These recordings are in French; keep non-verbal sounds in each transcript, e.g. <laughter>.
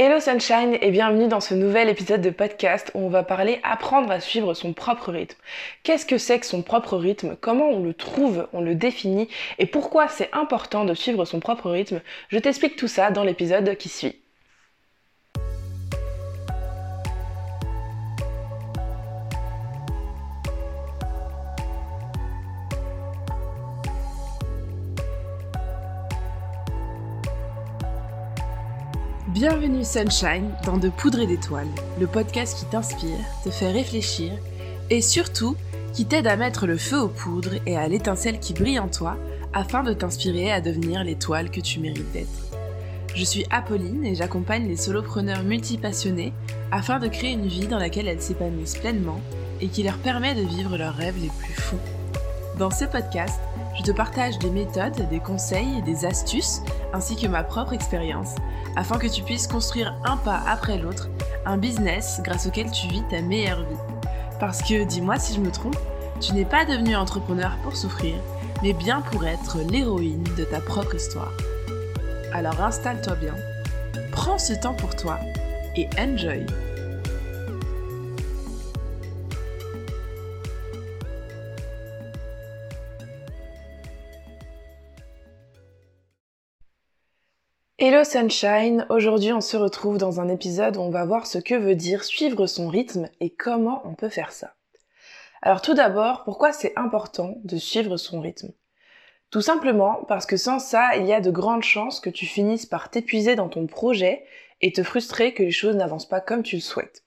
Hello Sunshine et bienvenue dans ce nouvel épisode de podcast où on va parler apprendre à suivre son propre rythme. Qu'est-ce que c'est que son propre rythme? Comment on le trouve? On le définit? Et pourquoi c'est important de suivre son propre rythme? Je t'explique tout ça dans l'épisode qui suit. Bienvenue Sunshine dans De Poudre et d'Étoiles, le podcast qui t'inspire, te fait réfléchir et surtout qui t'aide à mettre le feu aux poudres et à l'étincelle qui brille en toi afin de t'inspirer à devenir l'étoile que tu mérites d'être. Je suis Apolline et j'accompagne les solopreneurs multipassionnés afin de créer une vie dans laquelle elles s'épanouissent pleinement et qui leur permet de vivre leurs rêves les plus fous. Dans ce podcast, je te partage des méthodes, des conseils des astuces ainsi que ma propre expérience afin que tu puisses construire un pas après l'autre un business grâce auquel tu vis ta meilleure vie. Parce que, dis-moi si je me trompe, tu n'es pas devenu entrepreneur pour souffrir, mais bien pour être l'héroïne de ta propre histoire. Alors installe-toi bien, prends ce temps pour toi et enjoy. Hello Sunshine, aujourd'hui on se retrouve dans un épisode où on va voir ce que veut dire suivre son rythme et comment on peut faire ça. Alors tout d'abord, pourquoi c'est important de suivre son rythme? Tout simplement parce que sans ça, il y a de grandes chances que tu finisses par t'épuiser dans ton projet et te frustrer que les choses n'avancent pas comme tu le souhaites.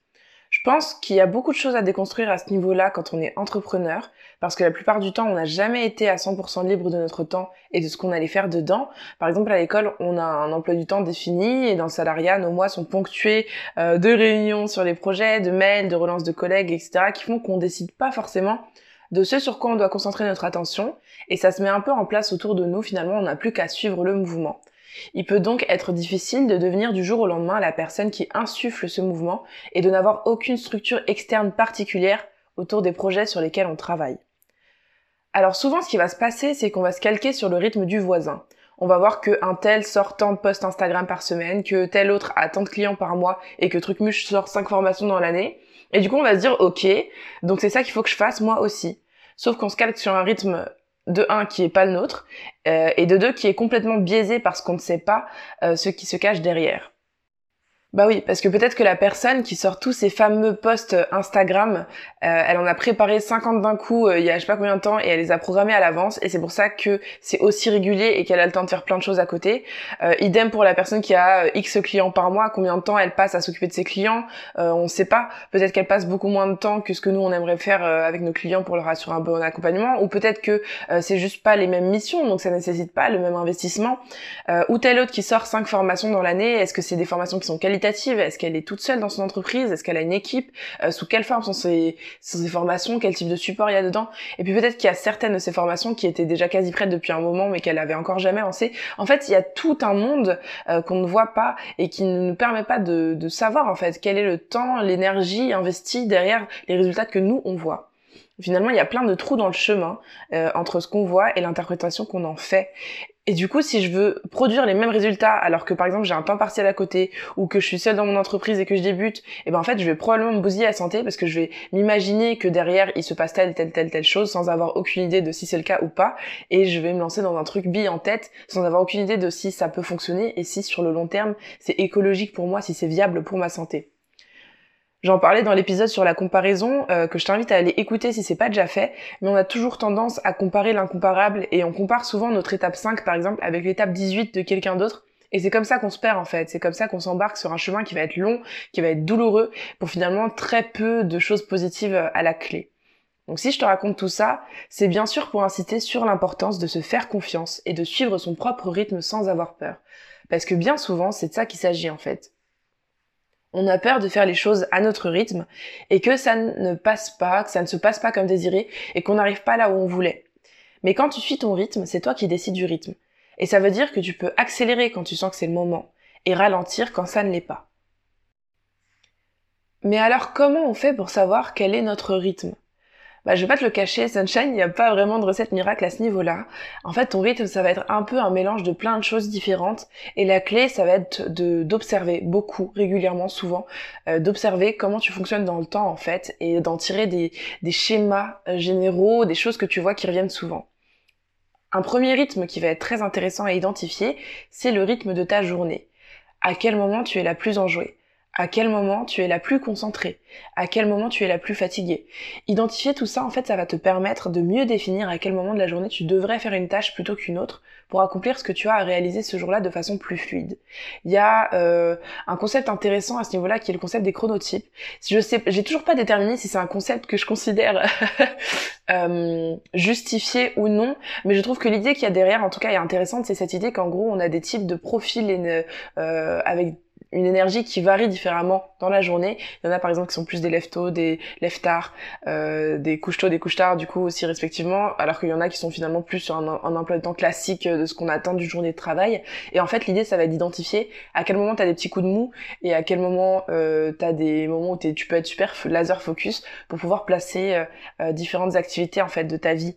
Je pense qu'il y a beaucoup de choses à déconstruire à ce niveau-là quand on est entrepreneur, parce que la plupart du temps, on n'a jamais été à 100% libre de notre temps et de ce qu'on allait faire dedans. Par exemple, à l'école, on a un emploi du temps défini et dans le salariat, nos mois sont ponctués euh, de réunions sur les projets, de mails, de relances de collègues, etc., qui font qu'on décide pas forcément de ce sur quoi on doit concentrer notre attention, et ça se met un peu en place autour de nous, finalement, on n'a plus qu'à suivre le mouvement. Il peut donc être difficile de devenir du jour au lendemain la personne qui insuffle ce mouvement et de n'avoir aucune structure externe particulière autour des projets sur lesquels on travaille. Alors souvent ce qui va se passer c'est qu'on va se calquer sur le rythme du voisin. On va voir que un tel sort tant de posts Instagram par semaine, que tel autre a tant de clients par mois et que Trucmuche sort 5 formations dans l'année. Et du coup on va se dire ok, donc c'est ça qu'il faut que je fasse moi aussi. Sauf qu'on se calque sur un rythme de un qui est pas le nôtre euh, et de deux qui est complètement biaisé parce qu'on ne sait pas euh, ce qui se cache derrière. Bah oui, parce que peut-être que la personne qui sort tous ces fameux posts Instagram, euh, elle en a préparé 50 d'un coup euh, il y a je sais pas combien de temps et elle les a programmés à l'avance et c'est pour ça que c'est aussi régulier et qu'elle a le temps de faire plein de choses à côté. Euh, idem pour la personne qui a X clients par mois, combien de temps elle passe à s'occuper de ses clients, on sait pas. Peut-être qu'elle passe beaucoup moins de temps que ce que nous on aimerait faire avec nos clients pour leur assurer un bon accompagnement ou peut-être que c'est juste pas les mêmes missions donc ça nécessite pas le même investissement. ou tel autre qui sort 5 formations dans l'année, est-ce que c'est des formations qui sont qualitatives est-ce qu'elle est toute seule dans son entreprise Est-ce qu'elle a une équipe euh, Sous quelle forme sont ses, formations Quel type de support il y a dedans Et puis peut-être qu'il y a certaines de ces formations qui étaient déjà quasi prêtes depuis un moment, mais qu'elle avait encore jamais lancé. En fait, il y a tout un monde euh, qu'on ne voit pas et qui ne nous permet pas de, de savoir en fait quel est le temps, l'énergie investie derrière les résultats que nous on voit. Finalement, il y a plein de trous dans le chemin euh, entre ce qu'on voit et l'interprétation qu'on en fait. Et du coup, si je veux produire les mêmes résultats alors que par exemple j'ai un temps partiel à côté ou que je suis seule dans mon entreprise et que je débute, et eh ben en fait je vais probablement me bousiller la santé parce que je vais m'imaginer que derrière il se passe telle telle telle telle chose sans avoir aucune idée de si c'est le cas ou pas et je vais me lancer dans un truc bille en tête sans avoir aucune idée de si ça peut fonctionner et si sur le long terme c'est écologique pour moi, si c'est viable pour ma santé. J'en parlais dans l'épisode sur la comparaison euh, que je t'invite à aller écouter si c'est pas déjà fait, mais on a toujours tendance à comparer l'incomparable et on compare souvent notre étape 5 par exemple avec l'étape 18 de quelqu'un d'autre. Et c'est comme ça qu'on se perd en fait, c'est comme ça qu'on s'embarque sur un chemin qui va être long, qui va être douloureux, pour finalement très peu de choses positives à la clé. Donc si je te raconte tout ça, c'est bien sûr pour inciter sur l'importance de se faire confiance et de suivre son propre rythme sans avoir peur. Parce que bien souvent, c'est de ça qu'il s'agit en fait on a peur de faire les choses à notre rythme et que ça ne passe pas, que ça ne se passe pas comme désiré et qu'on n'arrive pas là où on voulait. Mais quand tu suis ton rythme, c'est toi qui décides du rythme. Et ça veut dire que tu peux accélérer quand tu sens que c'est le moment et ralentir quand ça ne l'est pas. Mais alors comment on fait pour savoir quel est notre rythme? Bah, je vais pas te le cacher, Sunshine, il n'y a pas vraiment de recette miracle à ce niveau-là. En fait, ton rythme, ça va être un peu un mélange de plein de choses différentes. Et la clé, ça va être de d'observer beaucoup, régulièrement, souvent, euh, d'observer comment tu fonctionnes dans le temps, en fait, et d'en tirer des, des schémas euh, généraux, des choses que tu vois qui reviennent souvent. Un premier rythme qui va être très intéressant à identifier, c'est le rythme de ta journée. À quel moment tu es la plus enjouée? À quel moment tu es la plus concentrée, à quel moment tu es la plus fatiguée. Identifier tout ça, en fait, ça va te permettre de mieux définir à quel moment de la journée tu devrais faire une tâche plutôt qu'une autre pour accomplir ce que tu as à réaliser ce jour-là de façon plus fluide. Il y a euh, un concept intéressant à ce niveau-là qui est le concept des chronotypes. Je sais, j'ai toujours pas déterminé si c'est un concept que je considère <laughs> euh, justifié ou non, mais je trouve que l'idée qu'il y a derrière, en tout cas, est intéressante, c'est cette idée qu'en gros, on a des types de profils euh, avec une énergie qui varie différemment dans la journée. Il y en a par exemple qui sont plus des lève tôt, des lève euh, des couches tôt, des couches tard du coup aussi respectivement, alors qu'il y en a qui sont finalement plus sur un, emploi de temps classique de ce qu'on attend d'une journée de travail. Et en fait l'idée ça va être d'identifier à quel moment tu as des petits coups de mou et à quel moment euh, tu des moments où tu peux être super laser focus pour pouvoir placer euh, euh, différentes activités en fait de ta vie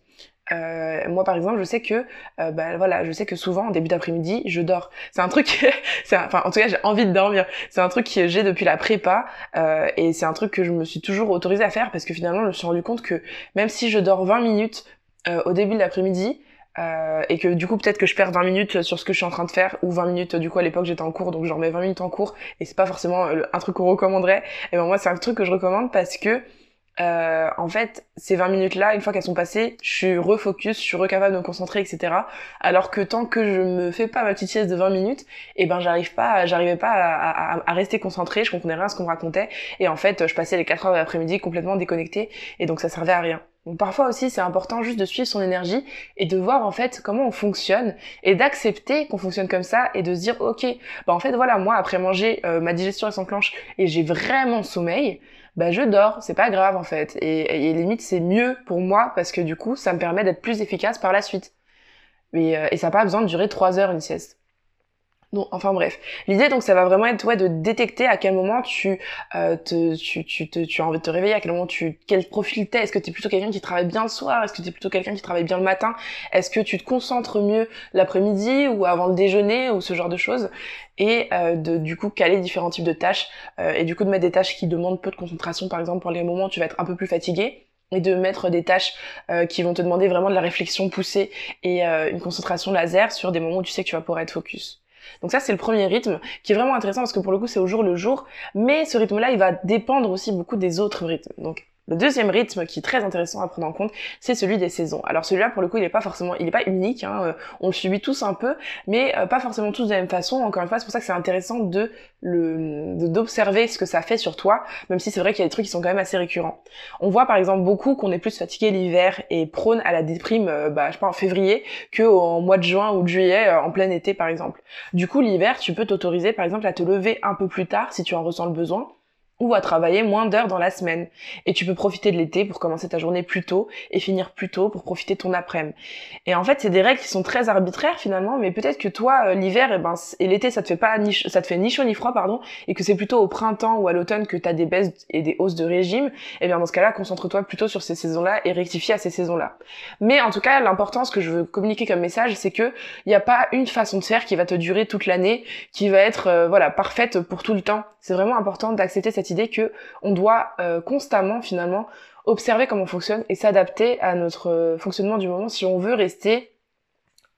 euh, moi par exemple je sais que euh, bah, voilà je sais que souvent en début d'après-midi je dors. C'est un truc <laughs> c'est enfin en tout cas j'ai envie de dormir. C'est un truc que j'ai depuis la prépa euh, et c'est un truc que je me suis toujours autorisée à faire parce que finalement je me suis rendu compte que même si je dors 20 minutes euh, au début de l'après-midi euh, et que du coup peut-être que je perds 20 minutes sur ce que je suis en train de faire ou 20 minutes du coup à l'époque j'étais en cours donc j'en mets 20 minutes en cours et c'est pas forcément un truc qu'on recommanderait et ben moi c'est un truc que je recommande parce que euh, en fait, ces 20 minutes-là, une fois qu'elles sont passées, je suis refocus, je suis recapable de me concentrer, etc. Alors que tant que je me fais pas ma petite sieste de 20 minutes, eh ben j'arrive pas, j'arrivais pas à, rester concentré, je comprenais rien à ce qu'on me racontait, et en fait, je passais les 4 heures de l'après-midi complètement déconnecté, et donc ça servait à rien. Donc parfois aussi, c'est important juste de suivre son énergie et de voir en fait comment on fonctionne et d'accepter qu'on fonctionne comme ça et de se dire ok, bah en fait voilà, moi après manger, euh, ma digestion elle s'enclenche et j'ai vraiment sommeil bah je dors, c'est pas grave en fait. Et, limite c'est mieux pour moi parce que du coup ça me permet d'être plus efficace par la suite. Et, euh, et ça n'a pas besoin de durer trois heures une sieste. Non, enfin bref. L'idée donc ça va vraiment être ouais, de détecter à quel moment tu, euh, te, tu, tu, tu as envie de te réveiller, à quel moment tu quel profil t'es. Est-ce que tu es plutôt quelqu'un qui travaille bien le soir? Est-ce que tu es plutôt quelqu'un qui travaille bien le matin? Est-ce que tu te concentres mieux l'après-midi ou avant le déjeuner ou ce genre de choses? Et euh, de du coup caler différents types de tâches euh, et du coup de mettre des tâches qui demandent peu de concentration par exemple pour les moments où tu vas être un peu plus fatigué et de mettre des tâches euh, qui vont te demander vraiment de la réflexion poussée et euh, une concentration laser sur des moments où tu sais que tu vas pouvoir être focus. Donc ça c'est le premier rythme qui est vraiment intéressant parce que pour le coup c'est au jour le jour, mais ce rythme-là il va dépendre aussi beaucoup des autres rythmes. Donc le deuxième rythme qui est très intéressant à prendre en compte, c'est celui des saisons. Alors celui-là, pour le coup, il n'est pas forcément, il n'est pas unique. Hein, euh, on le subit tous un peu, mais euh, pas forcément tous de la même façon. Encore une fois, c'est pour ça que c'est intéressant de d'observer ce que ça fait sur toi, même si c'est vrai qu'il y a des trucs qui sont quand même assez récurrents. On voit par exemple beaucoup qu'on est plus fatigué l'hiver et prône à la déprime, euh, bah, je sais pas en février, que mois de juin ou de juillet, en plein été par exemple. Du coup, l'hiver, tu peux t'autoriser par exemple à te lever un peu plus tard si tu en ressens le besoin ou à travailler moins d'heures dans la semaine. Et tu peux profiter de l'été pour commencer ta journée plus tôt et finir plus tôt pour profiter de ton après-midi. Et en fait, c'est des règles qui sont très arbitraires finalement, mais peut-être que toi, euh, l'hiver et, eh ben, et l'été, ça te fait pas ni, ça te fait ni chaud ni froid, pardon, et que c'est plutôt au printemps ou à l'automne que tu as des baisses et des hausses de régime. Et eh bien dans ce cas-là, concentre-toi plutôt sur ces saisons-là et rectifie à ces saisons-là. Mais en tout cas, l'importance que je veux communiquer comme message, c'est que il n'y a pas une façon de faire qui va te durer toute l'année, qui va être euh, voilà parfaite pour tout le temps. C'est vraiment important d'accepter cette idée que on doit euh, constamment finalement observer comment on fonctionne et s'adapter à notre euh, fonctionnement du moment si on veut rester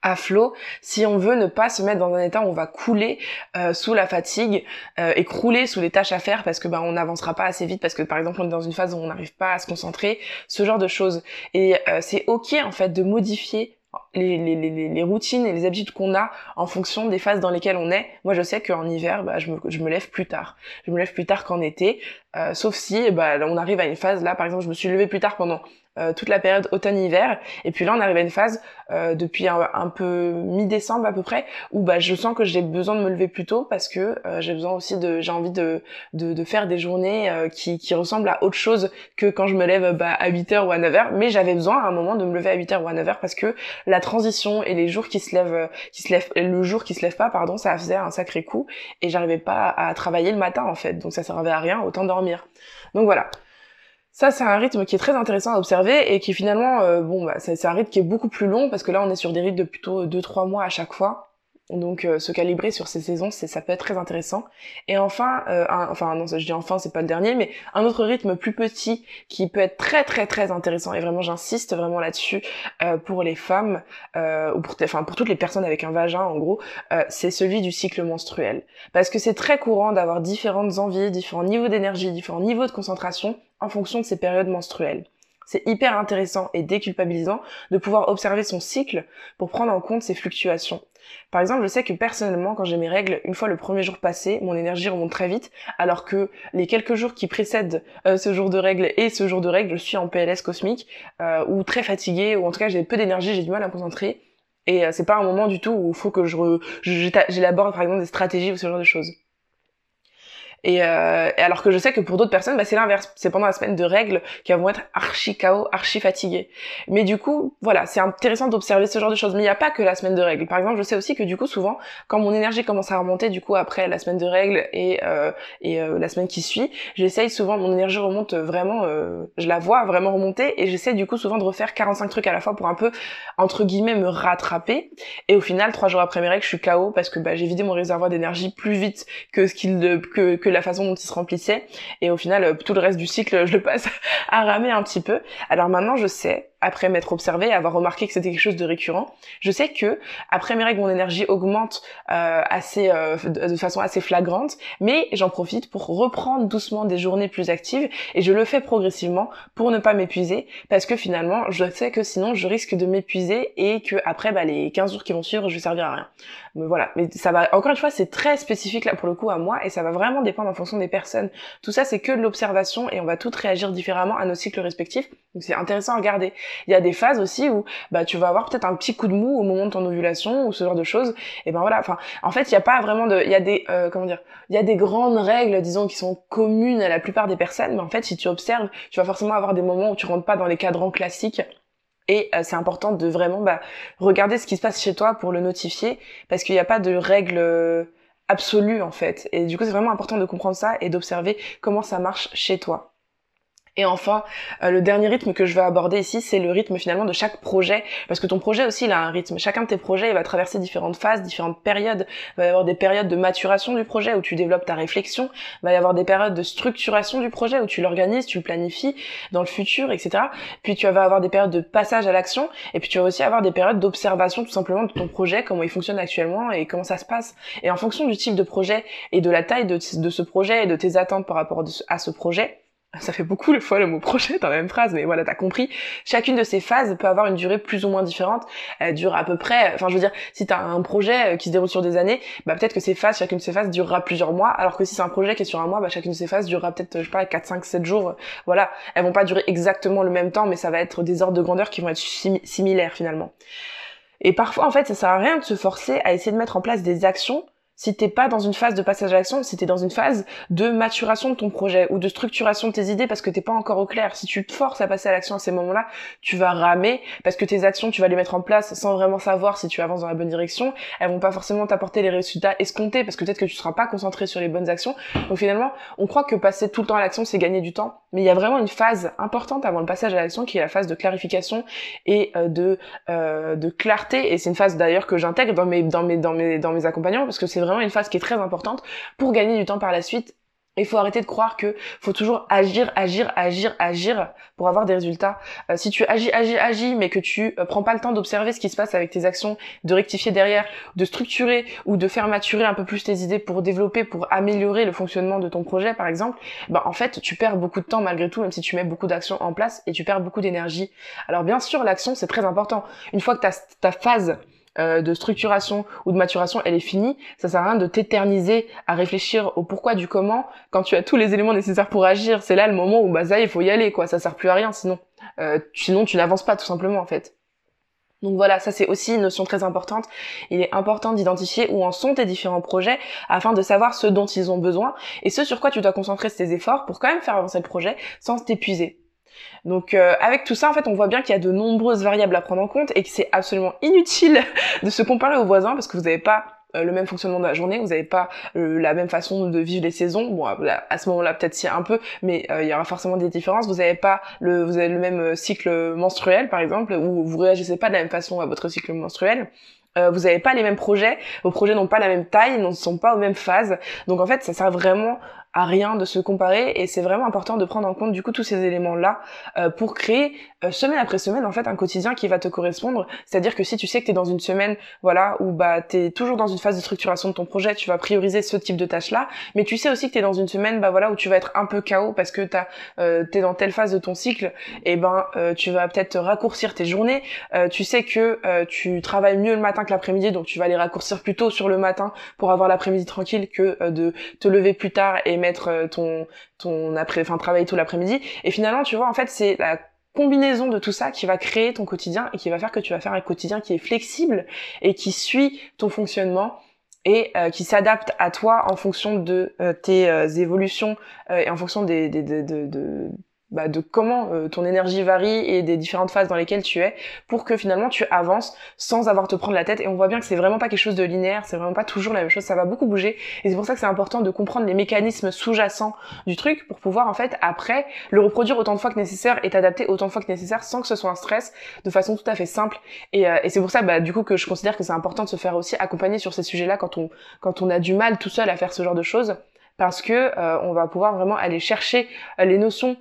à flot, si on veut ne pas se mettre dans un état où on va couler euh, sous la fatigue et crouler sous les tâches à faire parce que bah on n'avancera pas assez vite parce que par exemple on est dans une phase où on n'arrive pas à se concentrer, ce genre de choses. Et c'est ok en fait de modifier les, les, les, les, routines et les habitudes qu'on a en fonction des phases dans lesquelles on est. Moi, je sais qu'en hiver, bah, je, me, je me lève plus tard. Je me lève plus tard qu'en été, euh, sauf si bah, on arrive à une phase là, par exemple, je me suis levée plus tard pendant euh, toute la période automne-hiver. Et puis là, on arrive à une phase euh, depuis un, peu mi-décembre à peu près où bah, je sens que j'ai besoin de me lever plus tôt parce que euh, j'ai besoin aussi de, j'ai envie de, de, de, faire des journées qui, qui ressemblent à autre chose que quand je me lève bah, à 8h ou à 9h. Mais j'avais besoin à un moment de me lever à 8h ou à 9h parce que la transition et les jours qui se lèvent, qui se lèvent, le jour qui se lève pas, pardon, ça faisait un sacré coup et j'arrivais pas à, à travailler le matin en fait. Donc ça servait à rien, autant dormir. Donc voilà Ça, c'est un rythme qui est très intéressant à observer et qui finalement, euh, bon, bah, c'est un rythme qui est beaucoup plus long parce que là, on est sur des rythmes de plutôt 2-3 mois à chaque fois. Donc euh, se calibrer sur ces saisons, c'est ça peut être très intéressant. Et enfin, euh, enfin non, je dis enfin, c'est pas le dernier, mais un autre rythme plus petit qui peut être très très très intéressant. Et vraiment, j'insiste vraiment là-dessus euh, pour les femmes ou pour, pour toutes les personnes avec un vagin, en gros, c'est celui du cycle menstruel. Parce que c'est très courant d'avoir différentes envies, différents niveaux d'énergie, différents niveaux de concentration en fonction de ces périodes menstruelles. C'est hyper intéressant et déculpabilisant de pouvoir observer son cycle pour prendre en compte ces fluctuations. Par exemple, je sais que personnellement, quand j'ai mes règles, une fois le premier jour passé, mon énergie remonte très vite, alors que les quelques jours qui précèdent euh, ce jour de règles et ce jour de règles, je suis en PLS cosmique, euh, ou très fatiguée, ou en tout cas j'ai peu d'énergie, j'ai du mal à concentrer, et euh, c'est pas un moment du tout où il faut que je j'élabore par exemple des stratégies ou ce genre de choses. Euh, et, alors que je sais que pour d'autres personnes, bah, c'est l'inverse. C'est pendant la semaine de règles qu'elles vont être archi KO, archi fatiguées. Mais du coup, voilà, c'est intéressant d'observer ce genre de choses. Mais il n'y a pas que la semaine de règles. Par exemple, je sais aussi que du coup, souvent, quand mon énergie commence à remonter, du coup, après la semaine de règles et, euh, et euh, la semaine qui suit, j'essaye souvent, mon énergie remonte vraiment, je la vois vraiment remonter et j'essaie du coup souvent de refaire 45 trucs à la fois pour un peu, entre guillemets, me rattraper. Et au final, trois jours après mes règles, je suis KO parce que bah, j'ai vidé mon réservoir d'énergie plus vite que ce qu'il que, que la façon dont il se remplissait. Et au final, euh, tout le reste du cycle, <laughs> je le passe à ramer un petit peu. Alors maintenant, je sais après m'être observé, avoir remarqué que c'était quelque chose de récurrent, je sais que après mes règles, mon énergie augmente euh, assez euh, de façon assez flagrante, mais j'en profite pour reprendre doucement des journées plus actives et je le fais progressivement pour ne pas m'épuiser parce que finalement, je sais que sinon je risque de m'épuiser et que après bah, les 15 jours qui vont suivre, je vais servir à rien. Mais voilà, mais ça va encore une fois, c'est très spécifique là pour le coup à moi et ça va vraiment dépendre en fonction des personnes. Tout ça c'est que de l'observation et on va toutes réagir différemment à nos cycles respectifs. Donc c'est intéressant à regarder. Il y a des phases aussi où bah tu vas avoir peut-être un petit coup de mou au moment de ton ovulation ou ce genre de choses. Et ben voilà, enfin en fait, il y a pas vraiment de il y a des euh, comment dire, il y a des grandes règles disons qui sont communes à la plupart des personnes, mais en fait, si tu observes, tu vas forcément avoir des moments où tu rentres pas dans les cadrans classiques. Et euh, c'est important de vraiment bah, regarder ce qui se passe chez toi pour le notifier, parce qu'il n'y a pas de règles euh, absolues en fait. Et du coup, c'est vraiment important de comprendre ça et d'observer comment ça marche chez toi. Et enfin, euh, le dernier rythme que je vais aborder ici, c'est le rythme finalement de chaque projet, parce que ton projet aussi, il a un rythme. Chacun de tes projets, il va traverser différentes phases, différentes périodes. Il va y avoir des périodes de maturation du projet où tu développes ta réflexion. Il va y avoir des périodes de structuration du projet où tu l'organises, tu le planifies dans le futur, etc. Puis tu vas avoir des périodes de passage à l'action, et puis tu vas aussi avoir des périodes d'observation tout simplement de ton projet, comment il fonctionne actuellement et comment ça se passe. Et en fonction du type de projet et de la taille de, de ce projet et de tes attentes par rapport à ce projet, ça fait beaucoup le fois le mot projet dans la même phrase, mais voilà, t'as compris. Chacune de ces phases peut avoir une durée plus ou moins différente. Elle dure à peu près, enfin je veux dire, si t'as un projet euh, qui se déroule sur des années, bah peut-être que ces phases, chacune de ces phases durera plusieurs mois, alors que si c'est un projet qui est sur un mois, bah chacune de ces phases durera peut-être, je sais pas, 4, 5, 7 jours. Voilà, elles vont pas durer exactement le même temps, mais ça va être des ordres de grandeur qui vont être similaires finalement. Et parfois, en fait, ça sert à rien de se forcer à essayer de mettre en place des actions si t'es pas dans une phase de passage à l'action, si t'es dans une phase de maturation de ton projet ou de structuration de tes idées parce que t'es pas encore au clair. Si tu te forces à passer à l'action à ces moments-là, tu vas ramer parce que tes actions, tu vas les mettre en place sans vraiment savoir si tu avances dans la bonne direction. Elles vont pas forcément t'apporter les résultats escomptés parce que peut-être que tu seras pas concentré sur les bonnes actions. Donc finalement, on croit que passer tout le temps à l'action, c'est gagner du temps. Mais il y a vraiment une phase importante avant le passage à l'action qui est la phase de clarification et euh, de, euh, de clarté. Et c'est une phase d'ailleurs que j'intègre dans mes, dans mes, dans mes, dans mes accompagnements parce que c'est vraiment une phase qui est très importante pour gagner du temps par la suite. Il faut arrêter de croire que faut toujours agir, agir, agir, agir pour avoir des résultats. Euh, si tu agis, agis, agis, mais que tu euh, prends pas le temps d'observer ce qui se passe avec tes actions, de rectifier derrière, de structurer ou de faire maturer un peu plus tes idées pour développer, pour améliorer le fonctionnement de ton projet, par exemple, ben en fait tu perds beaucoup de temps malgré tout, même si tu mets beaucoup d'actions en place et tu perds beaucoup d'énergie. Alors bien sûr, l'action c'est très important. Une fois que ta, ta phase euh, de structuration ou de maturation, elle est finie. Ça sert à rien de t'éterniser à réfléchir au pourquoi du comment quand tu as tous les éléments nécessaires pour agir. C'est là le moment où bah ça il faut y aller quoi. Ça sert plus à rien sinon. Euh, sinon tu n'avances pas tout simplement en fait. Donc voilà, ça c'est aussi une notion très importante. Il est important d'identifier où en sont tes différents projets afin de savoir ce dont ils ont besoin et ce sur quoi tu dois concentrer tes efforts pour quand même faire avancer le projet sans t'épuiser. Donc euh, avec tout ça, en fait, on voit bien qu'il y a de nombreuses variables à prendre en compte et que c'est absolument <laughs> inutile de se comparer aux voisins parce que vous n'avez pas euh, le même fonctionnement de la journée, vous n'avez pas euh, la même façon de vivre les saisons. Bon, à ce moment-là, peut-être si un peu, mais euh, il y aura forcément des différences. Vous n'avez pas le, vous avez le même cycle menstruel, par exemple, ou vous réagissez pas de la même façon à votre cycle menstruel. vous n'avez pas les mêmes projets, vos projets n'ont pas la même taille, ne sont pas aux mêmes phases. Donc en fait, ça sert vraiment à rien de se comparer et c'est vraiment important de prendre en compte du coup tous ces éléments là euh, pour créer euh, semaine après semaine en fait un quotidien qui va te correspondre. C'est-à-dire que si tu sais que tu es dans une semaine voilà où bah tu es toujours dans une phase de structuration de ton projet tu vas prioriser ce type de tâches là mais tu sais aussi que tu es dans une semaine bah voilà où tu vas être un peu chaos parce que tu euh, es dans telle phase de ton cycle et ben euh, tu vas peut-être raccourcir tes journées. Tu sais que tu travailles mieux le matin que l'après-midi donc tu vas les raccourcir plus tôt sur le matin pour avoir l'après-midi tranquille que de te lever plus tard et mettre euh, ton ton après enfin travailler tout l'après-midi. Et finalement tu vois en fait c'est la combinaison de tout ça qui va créer ton quotidien et qui va faire que tu vas faire un quotidien qui est flexible et qui suit ton fonctionnement et euh, qui s'adapte à toi en fonction de euh, tes évolutions et en fonction des, des de, de, bah, de comment euh, ton énergie varie et des différentes phases dans lesquelles tu es pour que finalement tu avances sans avoir te prendre la tête. Et on voit bien que c'est vraiment pas quelque chose de linéaire c'est vraiment pas toujours la même chose ça va beaucoup bouger. Et c'est pour ça que c'est important de comprendre les mécanismes sous-jacents du truc pour pouvoir en fait après le reproduire autant de fois que nécessaire et t'adapter autant de fois que nécessaire sans que ce soit un stress de façon tout à fait simple. Et, euh, et c'est pour ça bah, du coup que je considère que c'est important de se faire aussi accompagner sur ces sujets là quand on quand on a du mal tout seul à faire ce genre de choses parce que euh, on va pouvoir vraiment aller chercher les notions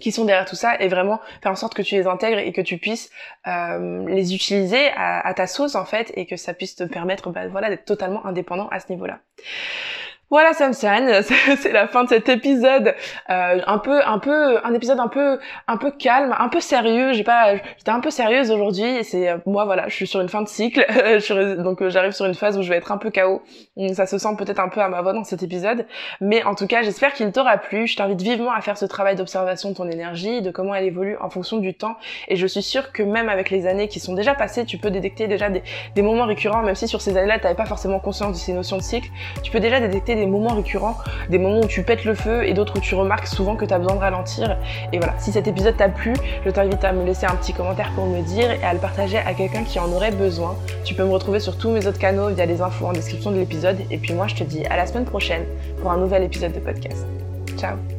qui sont derrière tout ça et vraiment faire en sorte que tu les intègres et que tu puisses euh, les utiliser à, ta sauce en fait et que ça puisse te permettre bah, voilà d'être totalement indépendant à ce niveau-là. Voilà Sunshine, <laughs> c'est la fin de cet épisode, euh, un peu, un peu, un épisode un peu, un peu calme, un peu sérieux. J'ai pas, j'étais un peu sérieuse aujourd'hui. C'est euh, moi, voilà, je suis sur une fin de cycle, <laughs> donc euh, j'arrive sur une phase où je vais être un peu KO. ça se sent peut-être un peu à ma voix dans cet épisode, mais en tout cas, j'espère qu'il t'aura plu. Je t'invite vivement à faire ce travail d'observation de ton énergie, de comment elle évolue en fonction du temps. Et je suis sûre que même avec les années qui sont déjà passées, tu peux détecter déjà des, des moments récurrents, même si sur ces années-là, tu pas forcément conscience de ces notions de cycle. Tu peux déjà détecter des moments récurrents, des moments où tu pètes le feu et d'autres où tu remarques souvent que tu as besoin de ralentir. Et voilà, si cet épisode t'a plu, je t'invite à me laisser un petit commentaire pour me dire et à le partager à quelqu'un qui en aurait besoin. Tu peux me retrouver sur tous mes autres canaux via les infos en description de l'épisode. Et puis moi, je te dis à la semaine prochaine pour un nouvel épisode de podcast. Ciao